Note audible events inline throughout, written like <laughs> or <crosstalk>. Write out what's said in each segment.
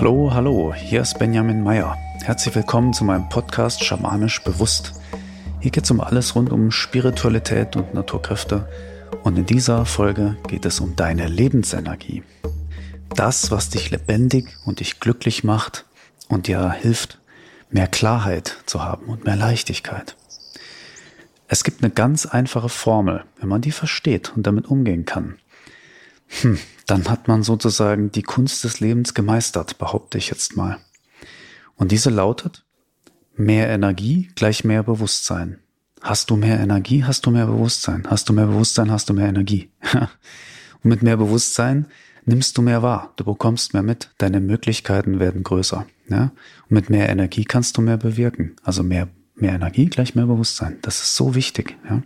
Hallo, hallo, hier ist Benjamin Meyer. Herzlich willkommen zu meinem Podcast Schamanisch Bewusst. Hier geht es um alles rund um Spiritualität und Naturkräfte und in dieser Folge geht es um deine Lebensenergie. Das, was dich lebendig und dich glücklich macht und dir hilft, mehr Klarheit zu haben und mehr Leichtigkeit. Es gibt eine ganz einfache Formel, wenn man die versteht und damit umgehen kann. Hm, dann hat man sozusagen die Kunst des Lebens gemeistert, behaupte ich jetzt mal. Und diese lautet, mehr Energie gleich mehr Bewusstsein. Hast du mehr Energie, hast du mehr Bewusstsein. Hast du mehr Bewusstsein, hast du mehr Energie. <laughs> Und mit mehr Bewusstsein nimmst du mehr wahr. Du bekommst mehr mit. Deine Möglichkeiten werden größer. Ja? Und mit mehr Energie kannst du mehr bewirken. Also mehr, mehr Energie gleich mehr Bewusstsein. Das ist so wichtig. Ja?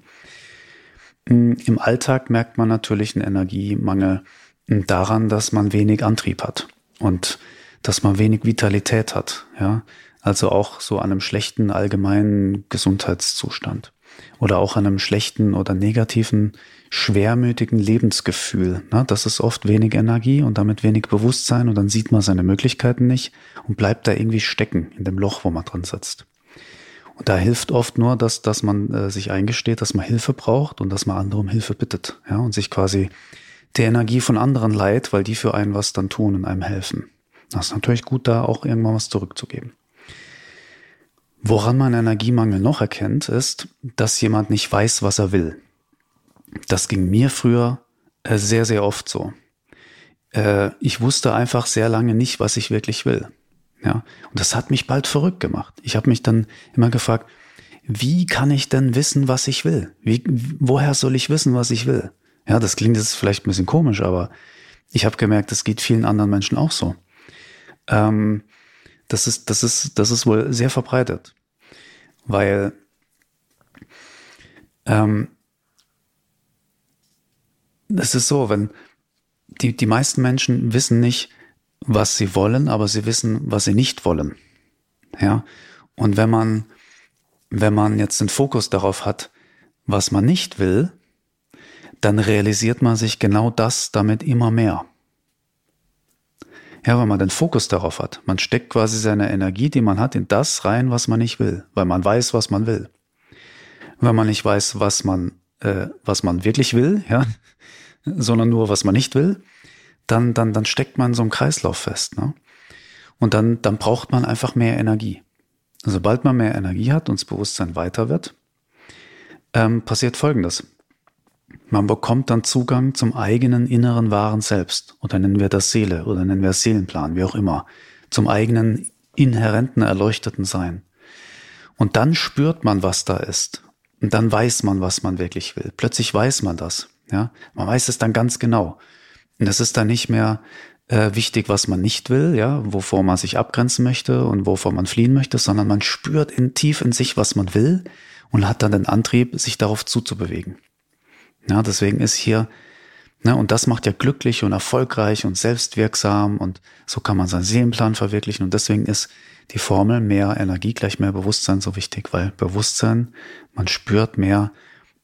Im Alltag merkt man natürlich einen Energiemangel daran, dass man wenig Antrieb hat und dass man wenig Vitalität hat, ja. Also auch so an einem schlechten allgemeinen Gesundheitszustand oder auch an einem schlechten oder negativen, schwermütigen Lebensgefühl. Ne? Das ist oft wenig Energie und damit wenig Bewusstsein und dann sieht man seine Möglichkeiten nicht und bleibt da irgendwie stecken in dem Loch, wo man drin sitzt. Und da hilft oft nur, dass, dass man äh, sich eingesteht, dass man Hilfe braucht und dass man andere um Hilfe bittet, ja, und sich quasi der Energie von anderen leiht, weil die für einen was dann tun und einem helfen. Das ist natürlich gut, da auch irgendwann was zurückzugeben. Woran man Energiemangel noch erkennt, ist, dass jemand nicht weiß, was er will. Das ging mir früher äh, sehr, sehr oft so. Äh, ich wusste einfach sehr lange nicht, was ich wirklich will. Ja, und das hat mich bald verrückt gemacht. Ich habe mich dann immer gefragt, wie kann ich denn wissen, was ich will? Wie, woher soll ich wissen, was ich will? Ja, das klingt jetzt vielleicht ein bisschen komisch, aber ich habe gemerkt, das geht vielen anderen Menschen auch so. Ähm, das ist, das ist, das ist wohl sehr verbreitet, weil ähm, es ist so, wenn die, die meisten Menschen wissen nicht, was sie wollen, aber sie wissen, was sie nicht wollen. Ja. Und wenn man, wenn man jetzt den Fokus darauf hat, was man nicht will, dann realisiert man sich genau das damit immer mehr. Ja, weil man den Fokus darauf hat. Man steckt quasi seine Energie, die man hat, in das rein, was man nicht will, weil man weiß, was man will. Wenn man nicht weiß, was man, äh, was man wirklich will, ja, <laughs> sondern nur, was man nicht will, dann, dann, dann steckt man so einem Kreislauf fest. Ne? Und dann, dann braucht man einfach mehr Energie. Sobald man mehr Energie hat und das Bewusstsein weiter wird, ähm, passiert Folgendes. Man bekommt dann Zugang zum eigenen inneren wahren Selbst. Oder nennen wir das Seele oder nennen wir es Seelenplan, wie auch immer. Zum eigenen inhärenten erleuchteten Sein. Und dann spürt man, was da ist. Und dann weiß man, was man wirklich will. Plötzlich weiß man das. Ja, man weiß es dann ganz genau. Und es ist dann nicht mehr äh, wichtig, was man nicht will, ja, wovor man sich abgrenzen möchte und wovor man fliehen möchte, sondern man spürt in tief in sich, was man will und hat dann den Antrieb, sich darauf zuzubewegen. Ja, deswegen ist hier, ne, und das macht ja glücklich und erfolgreich und selbstwirksam und so kann man seinen Seelenplan verwirklichen und deswegen ist die Formel mehr Energie gleich mehr Bewusstsein so wichtig, weil Bewusstsein, man spürt mehr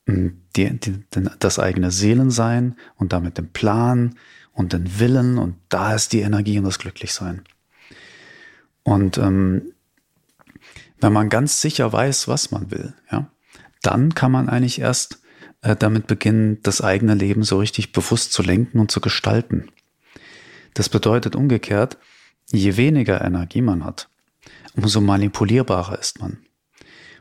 hm, die, die, das eigene Seelensein und damit den Plan und den Willen und da ist die Energie und das Glücklichsein. Und ähm, wenn man ganz sicher weiß, was man will, ja, dann kann man eigentlich erst äh, damit beginnen, das eigene Leben so richtig bewusst zu lenken und zu gestalten. Das bedeutet umgekehrt, je weniger Energie man hat, umso manipulierbarer ist man.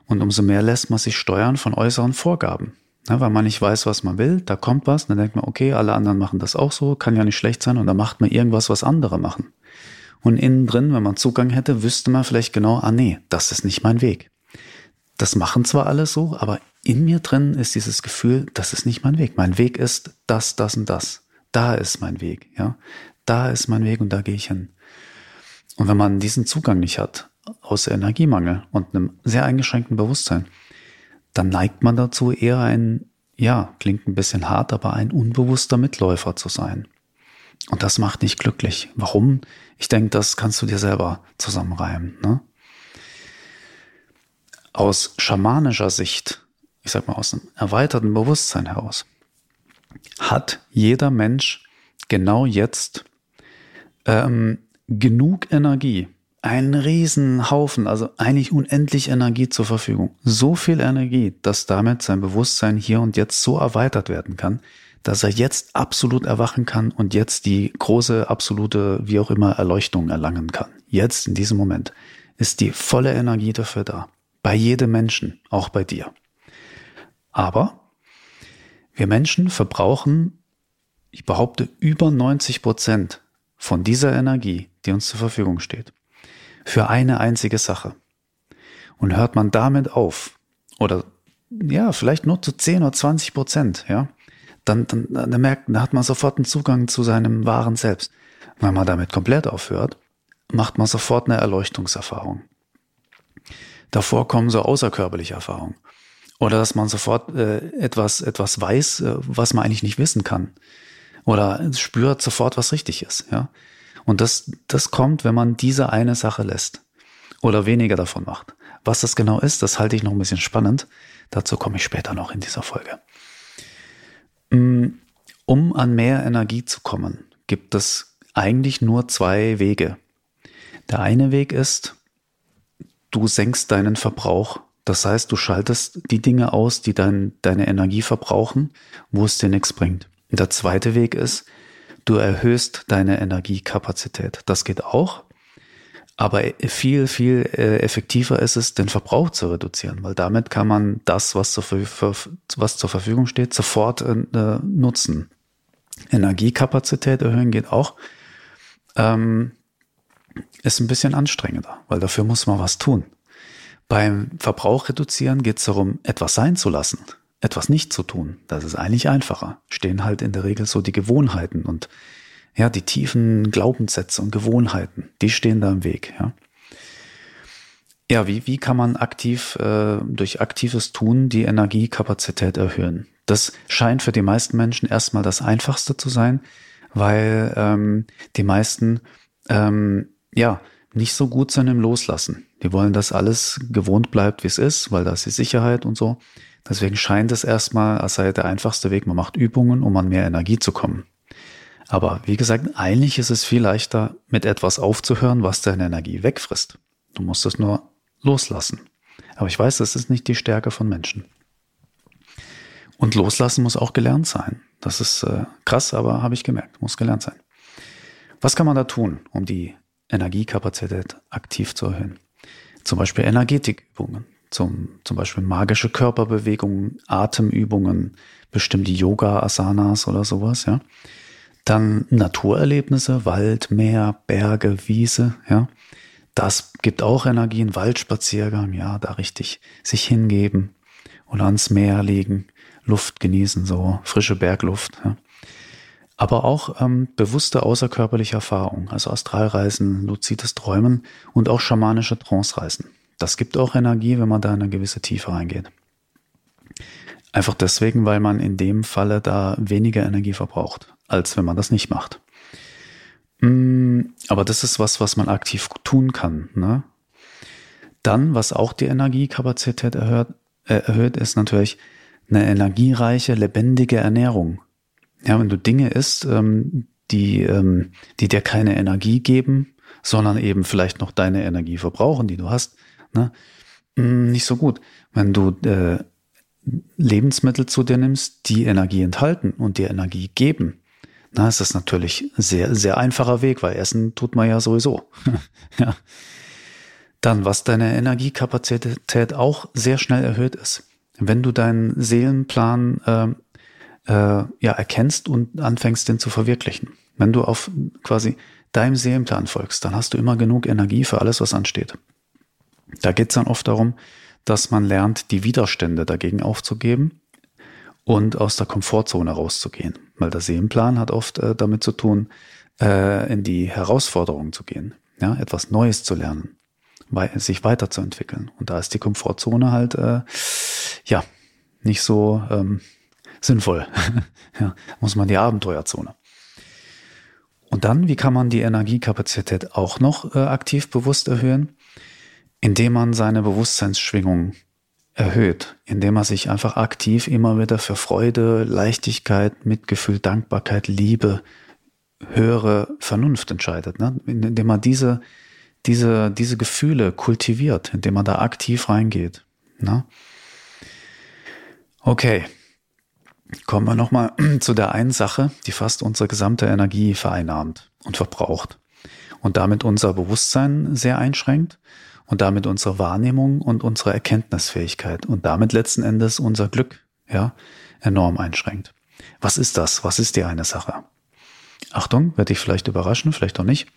Und umso mehr lässt man sich steuern von äußeren Vorgaben. Ja, weil man nicht weiß, was man will, da kommt was, dann denkt man, okay, alle anderen machen das auch so, kann ja nicht schlecht sein, und dann macht man irgendwas, was andere machen. Und innen drin, wenn man Zugang hätte, wüsste man vielleicht genau, ah nee, das ist nicht mein Weg. Das machen zwar alle so, aber in mir drin ist dieses Gefühl, das ist nicht mein Weg. Mein Weg ist das, das und das. Da ist mein Weg, ja. Da ist mein Weg und da gehe ich hin. Und wenn man diesen Zugang nicht hat, aus Energiemangel und einem sehr eingeschränkten Bewusstsein, dann neigt man dazu eher ein, ja, klingt ein bisschen hart, aber ein unbewusster Mitläufer zu sein. Und das macht nicht glücklich. Warum? Ich denke, das kannst du dir selber zusammenreimen. Ne? Aus schamanischer Sicht ich sag mal, aus einem erweiterten Bewusstsein heraus, hat jeder Mensch genau jetzt ähm, genug Energie, einen riesen Haufen, also eigentlich unendlich Energie zur Verfügung. So viel Energie, dass damit sein Bewusstsein hier und jetzt so erweitert werden kann, dass er jetzt absolut erwachen kann und jetzt die große, absolute, wie auch immer, Erleuchtung erlangen kann. Jetzt, in diesem Moment, ist die volle Energie dafür da. Bei jedem Menschen, auch bei dir. Aber wir Menschen verbrauchen, ich behaupte, über 90 Prozent von dieser Energie, die uns zur Verfügung steht, für eine einzige Sache. Und hört man damit auf, oder ja, vielleicht nur zu 10 oder 20 Prozent, ja, dann, dann, dann merkt, da hat man sofort einen Zugang zu seinem wahren Selbst. Wenn man damit komplett aufhört, macht man sofort eine Erleuchtungserfahrung. Davor kommen so außerkörperliche Erfahrungen. Oder dass man sofort äh, etwas, etwas weiß, äh, was man eigentlich nicht wissen kann. Oder spürt sofort, was richtig ist. Ja? Und das, das kommt, wenn man diese eine Sache lässt. Oder weniger davon macht. Was das genau ist, das halte ich noch ein bisschen spannend. Dazu komme ich später noch in dieser Folge. Mm, um an mehr Energie zu kommen, gibt es eigentlich nur zwei Wege. Der eine Weg ist, du senkst deinen Verbrauch. Das heißt, du schaltest die Dinge aus, die dein, deine Energie verbrauchen, wo es dir nichts bringt. Der zweite Weg ist, du erhöhst deine Energiekapazität. Das geht auch. Aber viel, viel äh, effektiver ist es, den Verbrauch zu reduzieren, weil damit kann man das, was zur, was zur Verfügung steht, sofort äh, nutzen. Energiekapazität erhöhen geht auch. Ähm, ist ein bisschen anstrengender, weil dafür muss man was tun. Beim Verbrauch reduzieren geht es darum, etwas sein zu lassen, etwas nicht zu tun. Das ist eigentlich einfacher. Stehen halt in der Regel so die Gewohnheiten und ja, die tiefen Glaubenssätze und Gewohnheiten, die stehen da im Weg. Ja, ja wie, wie kann man aktiv äh, durch aktives Tun die Energiekapazität erhöhen? Das scheint für die meisten Menschen erstmal das Einfachste zu sein, weil ähm, die meisten ähm, ja, nicht so gut sind im Loslassen. Die wollen, dass alles gewohnt bleibt, wie es ist, weil da ist die Sicherheit und so. Deswegen scheint es erstmal, als sei der einfachste Weg, man macht Übungen, um an mehr Energie zu kommen. Aber wie gesagt, eigentlich ist es viel leichter, mit etwas aufzuhören, was deine Energie wegfrisst. Du musst es nur loslassen. Aber ich weiß, das ist nicht die Stärke von Menschen. Und loslassen muss auch gelernt sein. Das ist äh, krass, aber habe ich gemerkt, muss gelernt sein. Was kann man da tun, um die Energiekapazität aktiv zu erhöhen. Zum Beispiel Energetikübungen, zum, zum Beispiel magische Körperbewegungen, Atemübungen, bestimmte Yoga-Asanas oder sowas, ja. Dann Naturerlebnisse, Wald, Meer, Berge, Wiese, ja. Das gibt auch Energien, Waldspaziergang, ja, da richtig sich hingeben und ans Meer legen, Luft genießen, so frische Bergluft, ja aber auch ähm, bewusste außerkörperliche Erfahrungen, also Astralreisen, luzides Träumen und auch schamanische Trance-Reisen. Das gibt auch Energie, wenn man da in eine gewisse Tiefe reingeht. Einfach deswegen, weil man in dem Falle da weniger Energie verbraucht, als wenn man das nicht macht. Mm, aber das ist was, was man aktiv tun kann. Ne? Dann, was auch die Energiekapazität erhöht, äh, erhöht, ist natürlich eine energiereiche, lebendige Ernährung. Ja, wenn du Dinge isst, ähm, die, ähm, die dir keine Energie geben, sondern eben vielleicht noch deine Energie verbrauchen, die du hast, ne? Mm, nicht so gut. Wenn du äh, Lebensmittel zu dir nimmst, die Energie enthalten und dir Energie geben, na, ist das natürlich sehr, sehr einfacher Weg, weil Essen tut man ja sowieso. <laughs> ja. Dann, was deine Energiekapazität auch sehr schnell erhöht ist. Wenn du deinen Seelenplan äh, äh, ja, erkennst und anfängst, den zu verwirklichen. Wenn du auf quasi deinem Seelenplan folgst, dann hast du immer genug Energie für alles, was ansteht. Da geht es dann oft darum, dass man lernt, die Widerstände dagegen aufzugeben und aus der Komfortzone rauszugehen. Weil der Seelenplan hat oft äh, damit zu tun, äh, in die Herausforderung zu gehen, ja, etwas Neues zu lernen, weil, sich weiterzuentwickeln. Und da ist die Komfortzone halt äh, ja nicht so ähm, sinnvoll. <laughs> ja, muss man die Abenteuerzone. Und dann, wie kann man die Energiekapazität auch noch äh, aktiv bewusst erhöhen? Indem man seine Bewusstseinsschwingung erhöht, indem man sich einfach aktiv immer wieder für Freude, Leichtigkeit, Mitgefühl, Dankbarkeit, Liebe höhere Vernunft entscheidet, ne? indem man diese, diese, diese Gefühle kultiviert, indem man da aktiv reingeht. Ne? Okay, kommen wir nochmal <clears throat> zu der einen Sache, die fast unsere gesamte Energie vereinnahmt und verbraucht und damit unser Bewusstsein sehr einschränkt und damit unsere Wahrnehmung und unsere Erkenntnisfähigkeit und damit letzten Endes unser Glück, ja, enorm einschränkt. Was ist das? Was ist die eine Sache? Achtung, werde ich vielleicht überraschen, vielleicht auch nicht.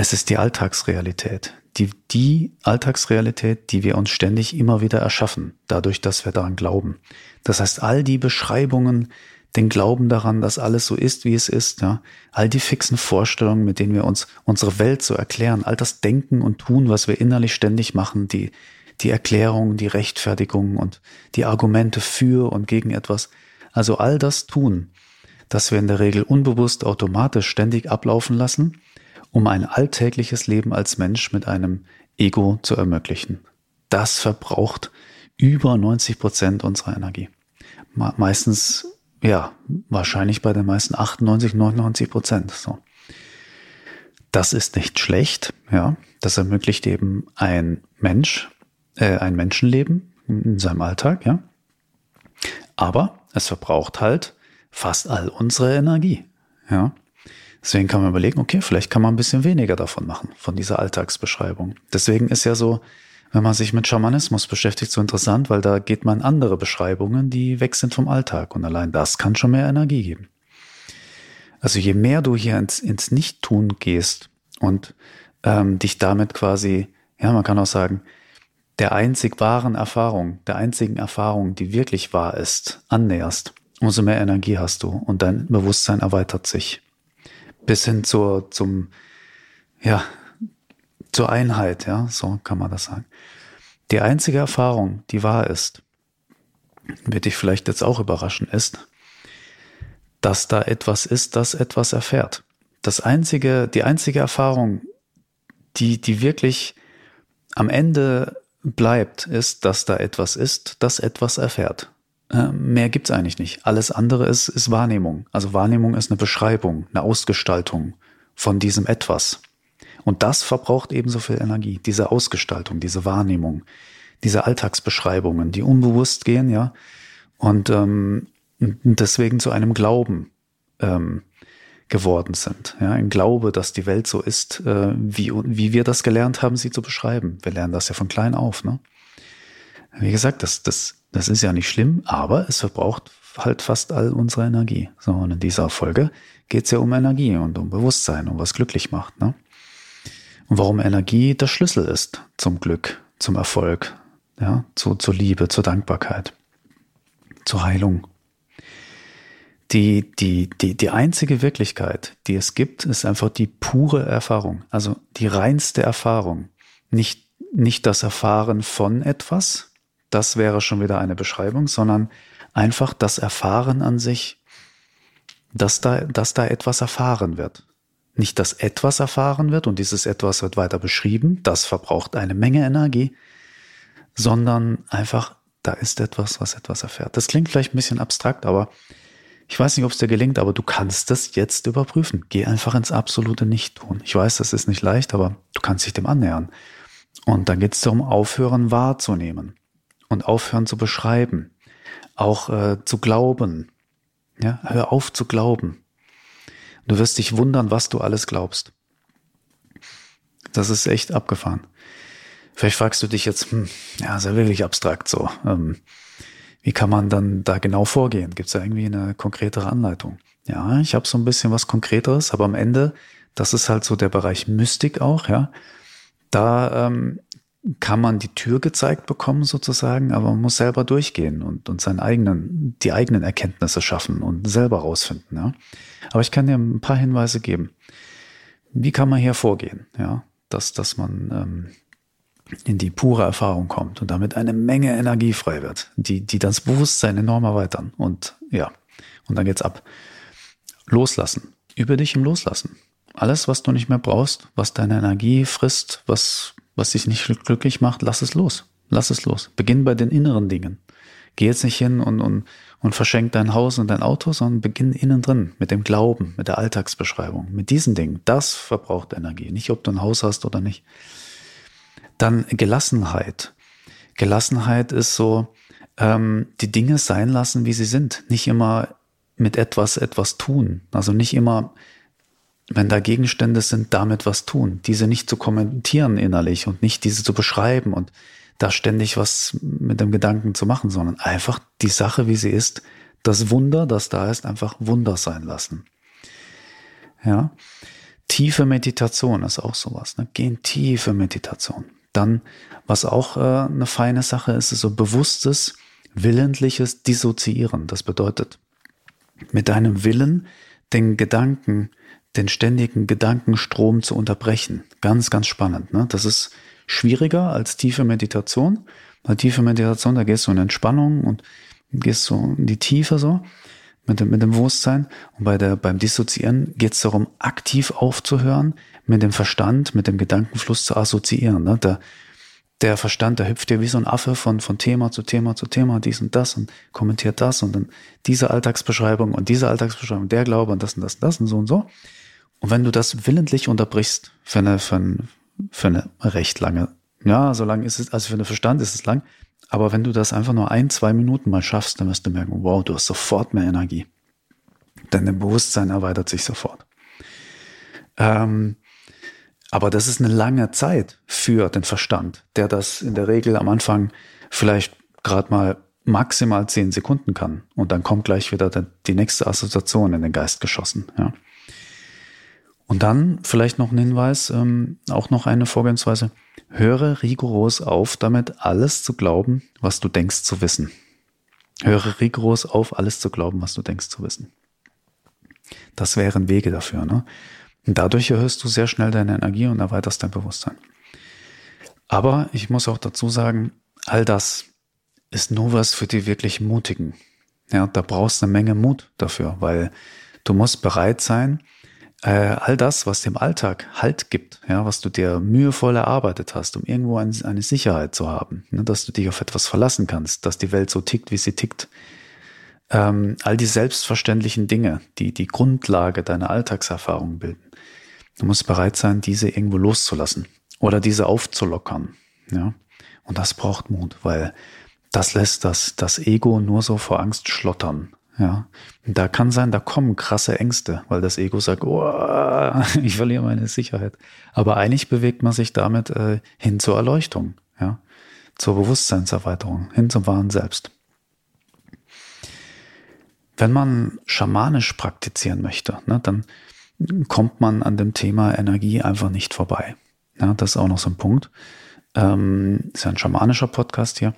Es ist die Alltagsrealität. Die, die Alltagsrealität, die wir uns ständig immer wieder erschaffen, dadurch, dass wir daran glauben. Das heißt, all die Beschreibungen, den Glauben daran, dass alles so ist, wie es ist, ja, all die fixen Vorstellungen, mit denen wir uns unsere Welt so erklären, all das Denken und Tun, was wir innerlich ständig machen, die, die Erklärungen, die Rechtfertigungen und die Argumente für und gegen etwas, also all das tun, das wir in der Regel unbewusst automatisch ständig ablaufen lassen, um ein alltägliches Leben als Mensch mit einem Ego zu ermöglichen. Das verbraucht über 90 Prozent unserer Energie. Meistens, ja, wahrscheinlich bei den meisten 98, 99 Prozent. So. Das ist nicht schlecht, ja. Das ermöglicht eben ein Mensch, äh, ein Menschenleben in seinem Alltag, ja. Aber es verbraucht halt fast all unsere Energie. Ja. Deswegen kann man überlegen, okay, vielleicht kann man ein bisschen weniger davon machen, von dieser Alltagsbeschreibung. Deswegen ist ja so, wenn man sich mit Schamanismus beschäftigt, so interessant, weil da geht man andere Beschreibungen, die weg sind vom Alltag. Und allein das kann schon mehr Energie geben. Also je mehr du hier ins, ins Nicht-Tun gehst und ähm, dich damit quasi, ja, man kann auch sagen, der einzig wahren Erfahrung, der einzigen Erfahrung, die wirklich wahr ist, annäherst, umso mehr Energie hast du und dein Bewusstsein erweitert sich. Bis hin zur, zum, ja, zur Einheit, ja, so kann man das sagen. Die einzige Erfahrung, die wahr ist, wird dich vielleicht jetzt auch überraschen, ist, dass da etwas ist, das etwas erfährt. Das einzige, die einzige Erfahrung, die, die wirklich am Ende bleibt, ist, dass da etwas ist, das etwas erfährt. Äh, mehr gibt's eigentlich nicht. Alles andere ist, ist Wahrnehmung. Also Wahrnehmung ist eine Beschreibung, eine Ausgestaltung von diesem etwas. Und das verbraucht ebenso viel Energie. Diese Ausgestaltung, diese Wahrnehmung, diese Alltagsbeschreibungen, die unbewusst gehen, ja. Und ähm, deswegen zu einem Glauben ähm, geworden sind. Ja, ein Glaube, dass die Welt so ist, äh, wie, wie wir das gelernt haben, sie zu beschreiben. Wir lernen das ja von klein auf. Ne? Wie gesagt, das, das das ist ja nicht schlimm, aber es verbraucht halt fast all unsere Energie. So, und in dieser Folge geht es ja um Energie und um Bewusstsein, um was glücklich macht. Ne? Und warum Energie der Schlüssel ist zum Glück, zum Erfolg, ja, zu, zur Liebe, zur Dankbarkeit, zur Heilung. Die, die, die, die einzige Wirklichkeit, die es gibt, ist einfach die pure Erfahrung, also die reinste Erfahrung. Nicht, nicht das Erfahren von etwas, das wäre schon wieder eine Beschreibung, sondern einfach das Erfahren an sich, dass da, dass da etwas erfahren wird. Nicht, dass etwas erfahren wird und dieses etwas wird weiter beschrieben, das verbraucht eine Menge Energie, sondern einfach, da ist etwas, was etwas erfährt. Das klingt vielleicht ein bisschen abstrakt, aber ich weiß nicht, ob es dir gelingt, aber du kannst das jetzt überprüfen. Geh einfach ins absolute Nicht-Tun. Ich weiß, das ist nicht leicht, aber du kannst dich dem annähern. Und dann geht es darum, aufhören wahrzunehmen und aufhören zu beschreiben, auch äh, zu glauben. Ja, hör auf zu glauben. Du wirst dich wundern, was du alles glaubst. Das ist echt abgefahren. Vielleicht fragst du dich jetzt, hm, ja, ist ja wirklich abstrakt so. Ähm, wie kann man dann da genau vorgehen? Gibt es da irgendwie eine konkretere Anleitung? Ja, ich habe so ein bisschen was Konkreteres, aber am Ende, das ist halt so der Bereich Mystik auch, ja. Da ähm, kann man die Tür gezeigt bekommen sozusagen, aber man muss selber durchgehen und, und seinen eigenen, die eigenen Erkenntnisse schaffen und selber rausfinden. Ja. Aber ich kann dir ein paar Hinweise geben. Wie kann man hier vorgehen? Ja, dass, dass man ähm, in die pure Erfahrung kommt und damit eine Menge Energie frei wird, die, die das Bewusstsein enorm erweitern. Und ja, und dann geht's ab. Loslassen. Über dich im Loslassen. Alles, was du nicht mehr brauchst, was deine Energie frisst, was was dich nicht glücklich macht, lass es los. Lass es los. Beginn bei den inneren Dingen. Geh jetzt nicht hin und, und, und verschenk dein Haus und dein Auto, sondern beginn innen drin mit dem Glauben, mit der Alltagsbeschreibung, mit diesen Dingen. Das verbraucht Energie, nicht ob du ein Haus hast oder nicht. Dann Gelassenheit. Gelassenheit ist so, ähm, die Dinge sein lassen, wie sie sind. Nicht immer mit etwas etwas tun. Also nicht immer, wenn da Gegenstände sind, damit was tun. Diese nicht zu kommentieren innerlich und nicht diese zu beschreiben und da ständig was mit dem Gedanken zu machen, sondern einfach die Sache, wie sie ist, das Wunder, das da ist, einfach Wunder sein lassen. Ja. Tiefe Meditation ist auch sowas. Ne? Gehen tiefe Meditation. Dann, was auch äh, eine feine Sache ist, ist so bewusstes, willentliches Dissoziieren. Das bedeutet, mit deinem Willen den Gedanken, den ständigen Gedankenstrom zu unterbrechen. Ganz, ganz spannend. Ne? Das ist schwieriger als tiefe Meditation. Bei tiefe Meditation, da gehst du in Entspannung und gehst so in die Tiefe so mit dem, mit dem Bewusstsein. Und bei der, beim Dissoziieren geht es darum, aktiv aufzuhören, mit dem Verstand, mit dem Gedankenfluss zu assoziieren. Ne? Der, der Verstand, der hüpft ja wie so ein Affe von, von Thema zu Thema zu Thema, dies und das und kommentiert das und dann diese Alltagsbeschreibung und diese Alltagsbeschreibung, der Glaube und das und das und das und so und so. Und wenn du das willentlich unterbrichst für eine, für, eine, für eine recht lange, ja, so lang ist es, also für den Verstand ist es lang, aber wenn du das einfach nur ein, zwei Minuten mal schaffst, dann wirst du merken, wow, du hast sofort mehr Energie. Denn dein Bewusstsein erweitert sich sofort. Ähm, aber das ist eine lange Zeit für den Verstand, der das in der Regel am Anfang vielleicht gerade mal maximal zehn Sekunden kann. Und dann kommt gleich wieder die nächste Assoziation in den Geist geschossen. Ja. Und dann vielleicht noch ein Hinweis, ähm, auch noch eine Vorgehensweise. Höre rigoros auf, damit alles zu glauben, was du denkst zu wissen. Höre rigoros auf, alles zu glauben, was du denkst zu wissen. Das wären Wege dafür. Ne? Dadurch erhöhst du sehr schnell deine Energie und erweiterst dein Bewusstsein. Aber ich muss auch dazu sagen, all das ist nur was für die wirklich Mutigen. Ja, da brauchst du eine Menge Mut dafür, weil du musst bereit sein, äh, all das, was dem Alltag Halt gibt, ja, was du dir mühevoll erarbeitet hast, um irgendwo ein, eine Sicherheit zu haben, ne, dass du dich auf etwas verlassen kannst, dass die Welt so tickt, wie sie tickt. Ähm, all die selbstverständlichen Dinge, die die Grundlage deiner Alltagserfahrung bilden, Du musst bereit sein, diese irgendwo loszulassen oder diese aufzulockern. Ja. Und das braucht Mut, weil das lässt das, das Ego nur so vor Angst schlottern. Ja. Und da kann sein, da kommen krasse Ängste, weil das Ego sagt, oh, <laughs> ich verliere meine Sicherheit. Aber eigentlich bewegt man sich damit äh, hin zur Erleuchtung, ja, zur Bewusstseinserweiterung, hin zum wahren Selbst. Wenn man schamanisch praktizieren möchte, ne, dann kommt man an dem Thema Energie einfach nicht vorbei. Ja, das ist auch noch so ein Punkt. Ähm, ist ja ein schamanischer Podcast hier.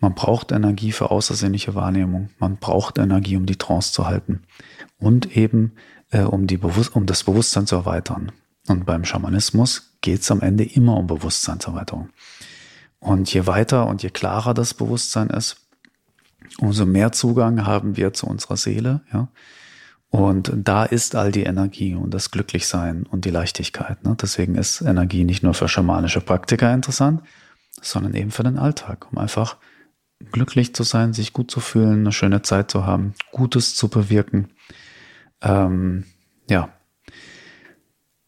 Man braucht Energie für außersinnliche Wahrnehmung. Man braucht Energie, um die Trance zu halten und eben äh, um, die Bewusst um das Bewusstsein zu erweitern. Und beim Schamanismus geht es am Ende immer um Bewusstseinserweiterung. Und je weiter und je klarer das Bewusstsein ist, umso mehr Zugang haben wir zu unserer Seele. Ja? Und da ist all die Energie und das Glücklichsein und die Leichtigkeit. Ne? Deswegen ist Energie nicht nur für schamanische Praktiker interessant, sondern eben für den Alltag, um einfach glücklich zu sein, sich gut zu fühlen, eine schöne Zeit zu haben, Gutes zu bewirken. Ähm, ja.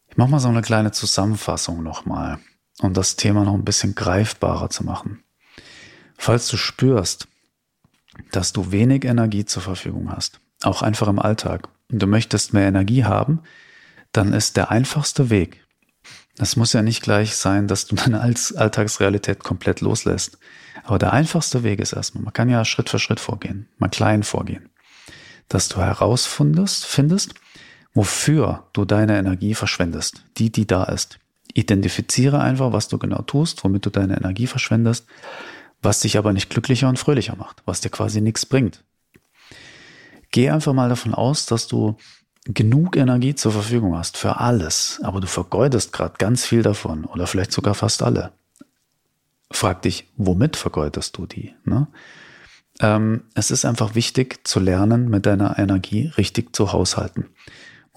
Ich mache mal so eine kleine Zusammenfassung nochmal, um das Thema noch ein bisschen greifbarer zu machen. Falls du spürst, dass du wenig Energie zur Verfügung hast, auch einfach im Alltag, und du möchtest mehr Energie haben, dann ist der einfachste Weg, das muss ja nicht gleich sein, dass du <laughs> deine Alltagsrealität komplett loslässt. Aber der einfachste Weg ist erstmal, man kann ja Schritt für Schritt vorgehen, mal klein vorgehen, dass du herausfindest, findest, wofür du deine Energie verschwendest, die, die da ist. Identifiziere einfach, was du genau tust, womit du deine Energie verschwendest, was dich aber nicht glücklicher und fröhlicher macht, was dir quasi nichts bringt, Geh einfach mal davon aus, dass du genug Energie zur Verfügung hast für alles, aber du vergeudest gerade ganz viel davon oder vielleicht sogar fast alle. Frag dich, womit vergeudest du die? Ne? Ähm, es ist einfach wichtig zu lernen, mit deiner Energie richtig zu haushalten.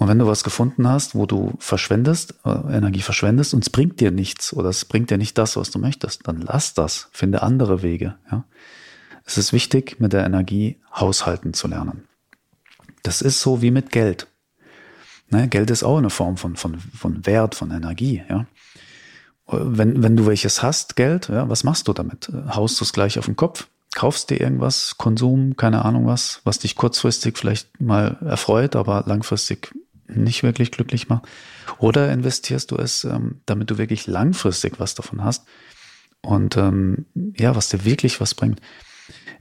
Und wenn du was gefunden hast, wo du verschwendest, äh, Energie verschwendest und es bringt dir nichts oder es bringt dir nicht das, was du möchtest, dann lass das, finde andere Wege. Ja? Es ist wichtig, mit der Energie haushalten zu lernen. Das ist so wie mit Geld. Ne, Geld ist auch eine Form von, von, von Wert, von Energie. Ja? Wenn, wenn du welches hast, Geld, ja, was machst du damit? Haust du es gleich auf den Kopf? Kaufst dir irgendwas, Konsum, keine Ahnung was, was dich kurzfristig vielleicht mal erfreut, aber langfristig nicht wirklich glücklich macht? Oder investierst du es, ähm, damit du wirklich langfristig was davon hast und ähm, ja, was dir wirklich was bringt?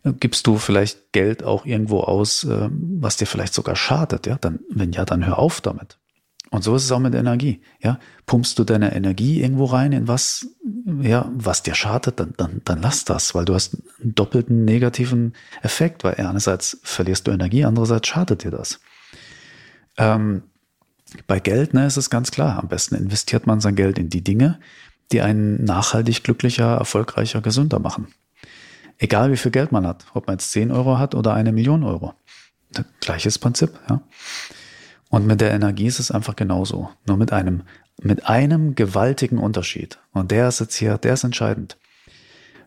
Gibst du vielleicht Geld auch irgendwo aus, äh, was dir vielleicht sogar schadet? Ja, dann, wenn ja, dann hör auf damit. Und so ist es auch mit Energie. Ja, pumpst du deine Energie irgendwo rein in was, ja, was dir schadet, dann, dann, dann lass das, weil du hast einen doppelten negativen Effekt, weil einerseits verlierst du Energie, andererseits schadet dir das. Ähm, bei Geld, ne, ist es ganz klar. Am besten investiert man sein Geld in die Dinge, die einen nachhaltig glücklicher, erfolgreicher, gesünder machen. Egal wie viel Geld man hat, ob man jetzt 10 Euro hat oder eine Million Euro. Gleiches Prinzip, ja. Und mit der Energie ist es einfach genauso. Nur mit einem, mit einem gewaltigen Unterschied. Und der ist jetzt hier, der ist entscheidend.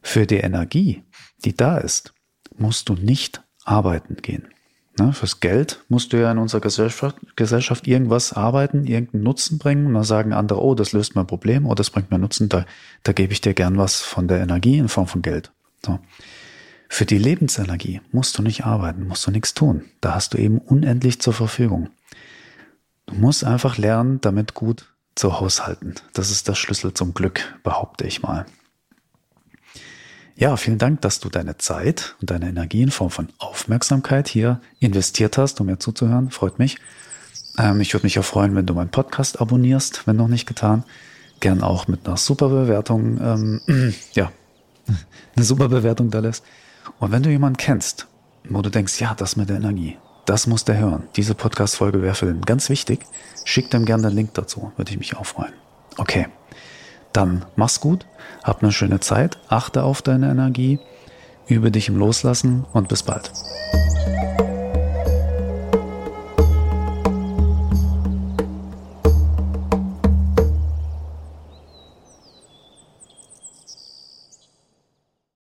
Für die Energie, die da ist, musst du nicht arbeiten gehen. Ne, fürs Geld musst du ja in unserer Gesellschaft, Gesellschaft irgendwas arbeiten, irgendeinen Nutzen bringen. Und dann sagen andere, oh, das löst mein Problem, oh, das bringt mir Nutzen, da, da gebe ich dir gern was von der Energie in Form von Geld. So. Für die Lebensenergie musst du nicht arbeiten, musst du nichts tun. Da hast du eben unendlich zur Verfügung. Du musst einfach lernen, damit gut zu haushalten. Das ist der Schlüssel zum Glück, behaupte ich mal. Ja, vielen Dank, dass du deine Zeit und deine Energie in Form von Aufmerksamkeit hier investiert hast, um mir zuzuhören. Freut mich. Ähm, ich würde mich auch freuen, wenn du meinen Podcast abonnierst, wenn noch nicht getan. Gern auch mit einer super Bewertung, ähm, <clears throat> ja, <laughs> eine super Bewertung da lässt. Und wenn du jemanden kennst, wo du denkst, ja, das mit der Energie, das muss der hören. Diese Podcast-Folge wäre für den ganz wichtig. Schick dem gerne den Link dazu, würde ich mich auch freuen. Okay, dann mach's gut, hab eine schöne Zeit, achte auf deine Energie, übe dich im Loslassen und bis bald.